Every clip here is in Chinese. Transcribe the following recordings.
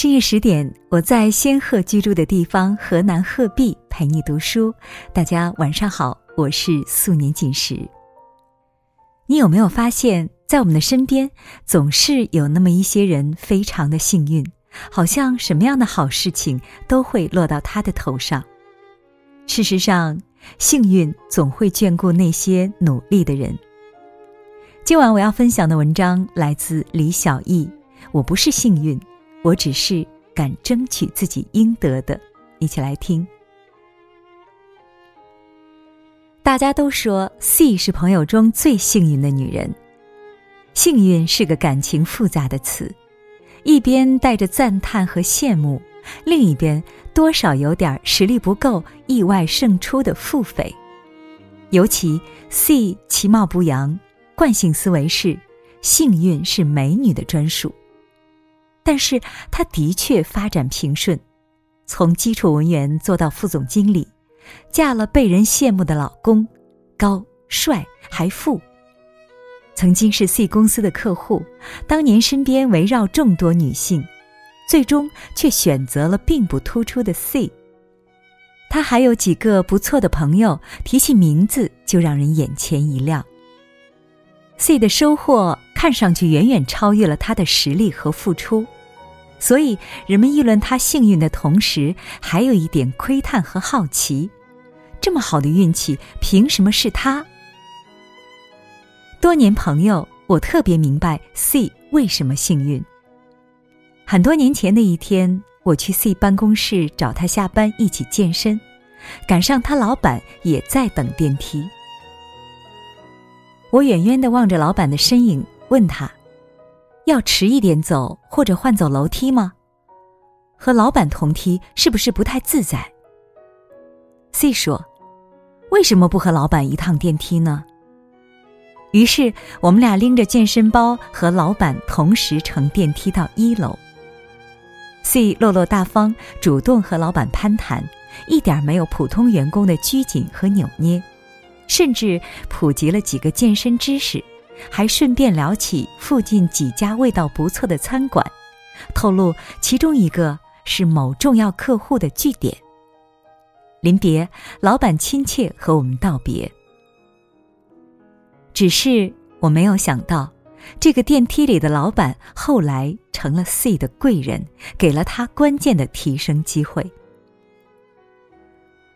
深夜十点，我在仙鹤居住的地方河南鹤壁陪你读书。大家晚上好，我是素年锦时。你有没有发现，在我们的身边，总是有那么一些人非常的幸运，好像什么样的好事情都会落到他的头上。事实上，幸运总会眷顾那些努力的人。今晚我要分享的文章来自李小艺，我不是幸运。我只是敢争取自己应得的，一起来听。大家都说 C 是朋友中最幸运的女人。幸运是个感情复杂的词，一边带着赞叹和羡慕，另一边多少有点实力不够、意外胜出的腹诽。尤其 C 其貌不扬，惯性思维是幸运是美女的专属。但是她的确发展平顺，从基础文员做到副总经理，嫁了被人羡慕的老公，高帅还富。曾经是 C 公司的客户，当年身边围绕众多女性，最终却选择了并不突出的 C。他还有几个不错的朋友，提起名字就让人眼前一亮。C 的收获看上去远远超越了他的实力和付出。所以，人们议论他幸运的同时，还有一点窥探和好奇：这么好的运气，凭什么是他？多年朋友，我特别明白 C 为什么幸运。很多年前的一天，我去 C 办公室找他下班一起健身，赶上他老板也在等电梯。我远远的望着老板的身影，问他。要迟一点走，或者换走楼梯吗？和老板同梯是不是不太自在？C 说：“为什么不和老板一趟电梯呢？”于是我们俩拎着健身包和老板同时乘电梯到一楼。C 落落大方，主动和老板攀谈，一点没有普通员工的拘谨和扭捏，甚至普及了几个健身知识。还顺便聊起附近几家味道不错的餐馆，透露其中一个是某重要客户的据点。临别，老板亲切和我们道别。只是我没有想到，这个电梯里的老板后来成了 C 的贵人，给了他关键的提升机会。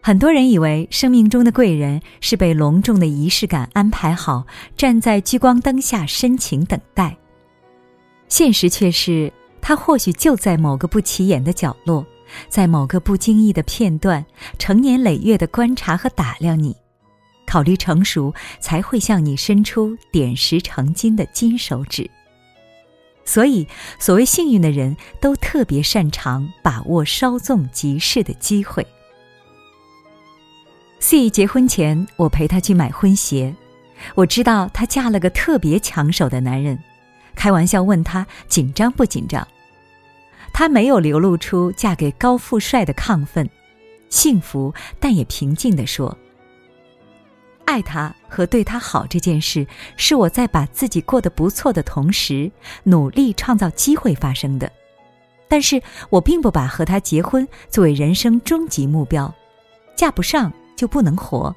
很多人以为生命中的贵人是被隆重的仪式感安排好，站在聚光灯下深情等待。现实却是，他或许就在某个不起眼的角落，在某个不经意的片段，成年累月的观察和打量你，考虑成熟，才会向你伸出点石成金的金手指。所以，所谓幸运的人都特别擅长把握稍纵即逝的机会。C 结婚前，我陪她去买婚鞋。我知道她嫁了个特别抢手的男人，开玩笑问她紧张不紧张。她没有流露出嫁给高富帅的亢奋，幸福但也平静地说：“爱他和对他好这件事，是我在把自己过得不错的同时，努力创造机会发生的。但是我并不把和他结婚作为人生终极目标，嫁不上。”就不能活。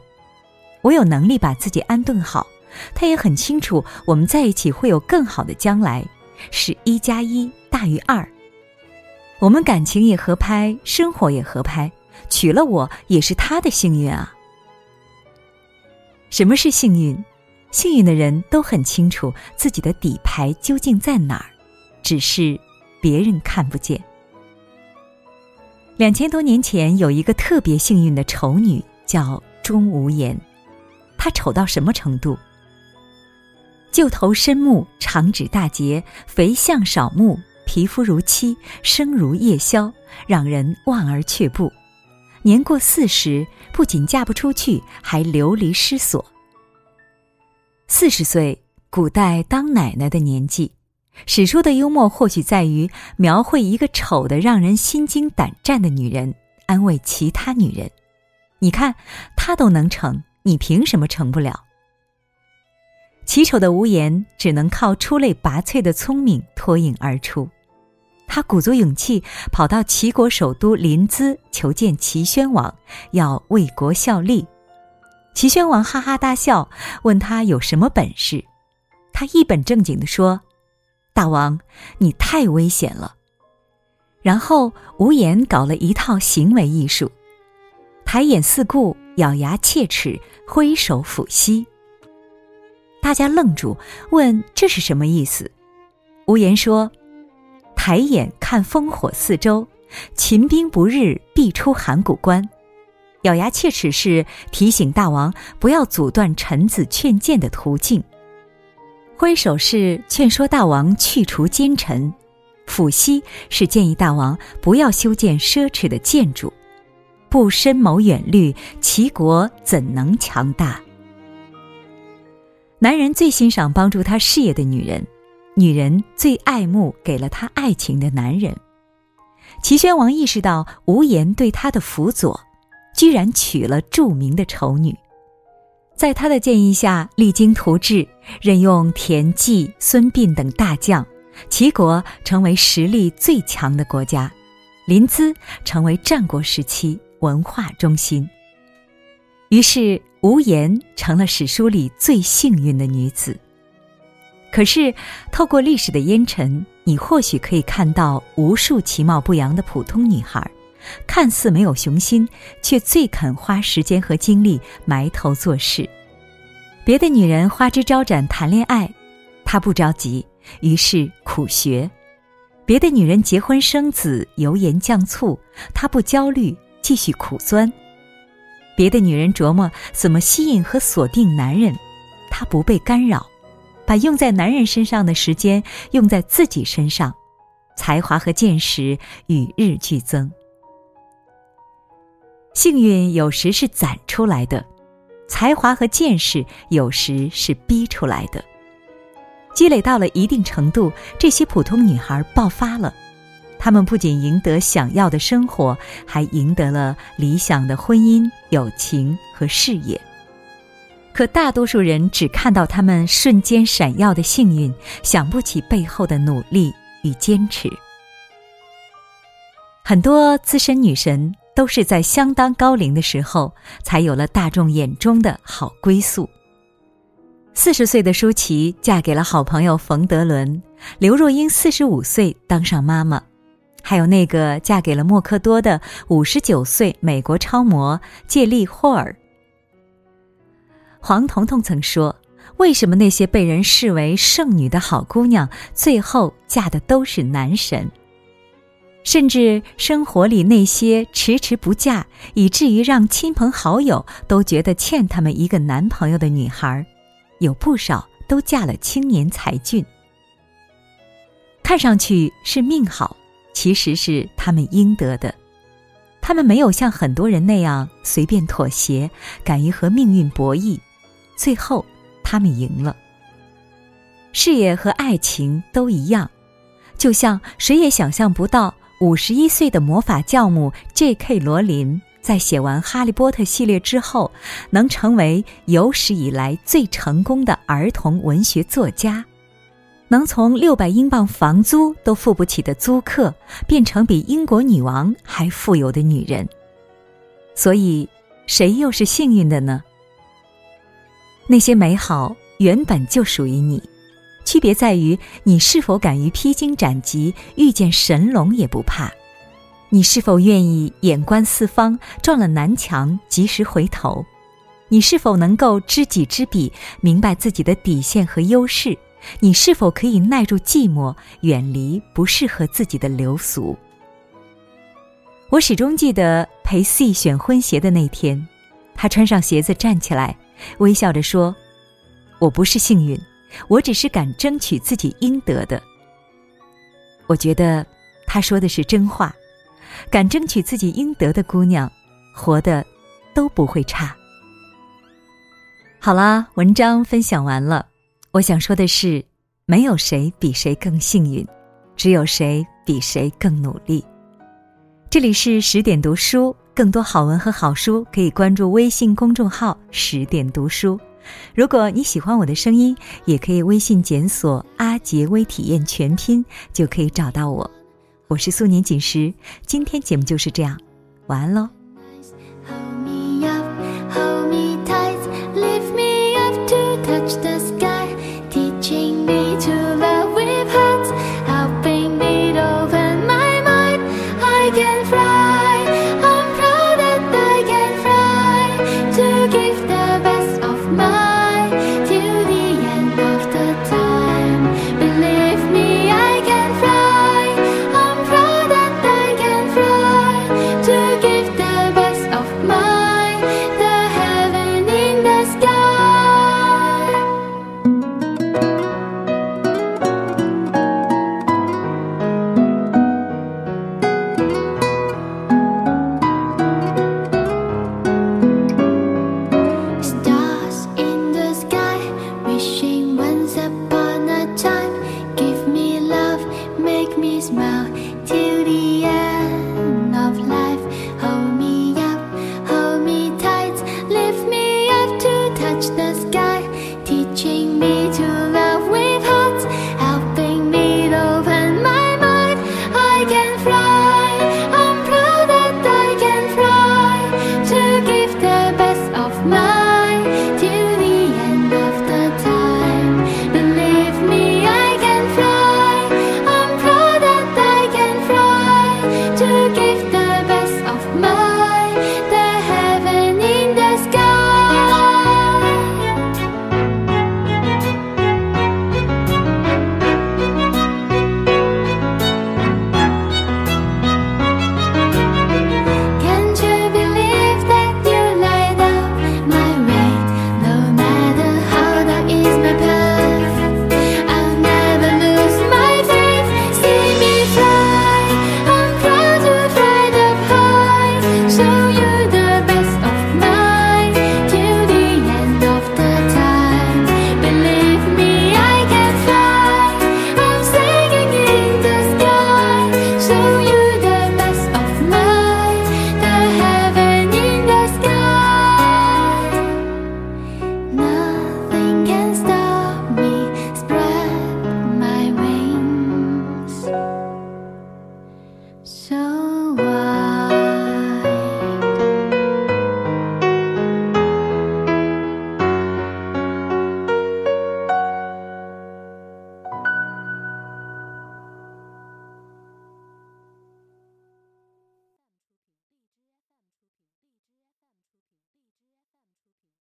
我有能力把自己安顿好，他也很清楚我们在一起会有更好的将来，是一加一大于二。我们感情也合拍，生活也合拍，娶了我也是他的幸运啊。什么是幸运？幸运的人都很清楚自己的底牌究竟在哪儿，只是别人看不见。两千多年前，有一个特别幸运的丑女。叫钟无艳，她丑到什么程度？旧头深目，长指大节，肥相少目，皮肤如漆，声如夜宵，让人望而却步。年过四十，不仅嫁不出去，还流离失所。四十岁，古代当奶奶的年纪。史书的幽默或许在于描绘一个丑的让人心惊胆战的女人，安慰其他女人。你看，他都能成，你凭什么成不了？奇丑的无言，只能靠出类拔萃的聪明脱颖而出。他鼓足勇气跑到齐国首都临淄求见齐宣王，要为国效力。齐宣王哈哈大笑，问他有什么本事。他一本正经地说：“大王，你太危险了。”然后无言搞了一套行为艺术，抬眼四顾，咬牙切齿，挥手抚膝。大家愣住，问这是什么意思？无言说：“抬眼看烽火四周，秦兵不日必出函谷关。”咬牙切齿是提醒大王不要阻断臣子劝谏的途径，挥手是劝说大王去除奸臣，抚膝是建议大王不要修建奢侈的建筑，不深谋远虑，齐国怎能强大？男人最欣赏帮助他事业的女人，女人最爱慕给了他爱情的男人。齐宣王意识到无言对他的辅佐。居然娶了著名的丑女，在他的建议下，励精图治，任用田忌、孙膑等大将，齐国成为实力最强的国家，临淄成为战国时期文化中心。于是，无言成了史书里最幸运的女子。可是，透过历史的烟尘，你或许可以看到无数其貌不扬的普通女孩。看似没有雄心，却最肯花时间和精力埋头做事。别的女人花枝招展谈恋爱，她不着急，于是苦学；别的女人结婚生子油盐酱醋，她不焦虑，继续苦钻；别的女人琢磨怎么吸引和锁定男人，她不被干扰，把用在男人身上的时间用在自己身上，才华和见识与日俱增。幸运有时是攒出来的，才华和见识有时是逼出来的。积累到了一定程度，这些普通女孩爆发了，她们不仅赢得想要的生活，还赢得了理想的婚姻、友情和事业。可大多数人只看到她们瞬间闪耀的幸运，想不起背后的努力与坚持。很多资深女神。都是在相当高龄的时候，才有了大众眼中的好归宿。四十岁的舒淇嫁给了好朋友冯德伦，刘若英四十五岁当上妈妈，还有那个嫁给了默克多的五十九岁美国超模借力霍尔。黄彤彤曾说：“为什么那些被人视为圣女的好姑娘，最后嫁的都是男神？”甚至生活里那些迟迟不嫁，以至于让亲朋好友都觉得欠他们一个男朋友的女孩，有不少都嫁了青年才俊。看上去是命好，其实是他们应得的。他们没有像很多人那样随便妥协，敢于和命运博弈，最后他们赢了。事业和爱情都一样，就像谁也想象不到。五十一岁的魔法教母 J.K. 罗琳在写完《哈利波特》系列之后，能成为有史以来最成功的儿童文学作家，能从六百英镑房租都付不起的租客，变成比英国女王还富有的女人。所以，谁又是幸运的呢？那些美好原本就属于你。区别在于你是否敢于披荆斩棘，遇见神龙也不怕；你是否愿意眼观四方，撞了南墙及时回头；你是否能够知己知彼，明白自己的底线和优势；你是否可以耐住寂寞，远离不适合自己的流俗。我始终记得陪 C 选婚鞋的那天，他穿上鞋子站起来，微笑着说：“我不是幸运。”我只是敢争取自己应得的。我觉得他说的是真话，敢争取自己应得的姑娘，活的都不会差。好啦，文章分享完了。我想说的是，没有谁比谁更幸运，只有谁比谁更努力。这里是十点读书，更多好文和好书可以关注微信公众号“十点读书”。如果你喜欢我的声音，也可以微信检索“阿杰微体验全拼”，就可以找到我。我是素年锦时，今天节目就是这样，晚安喽。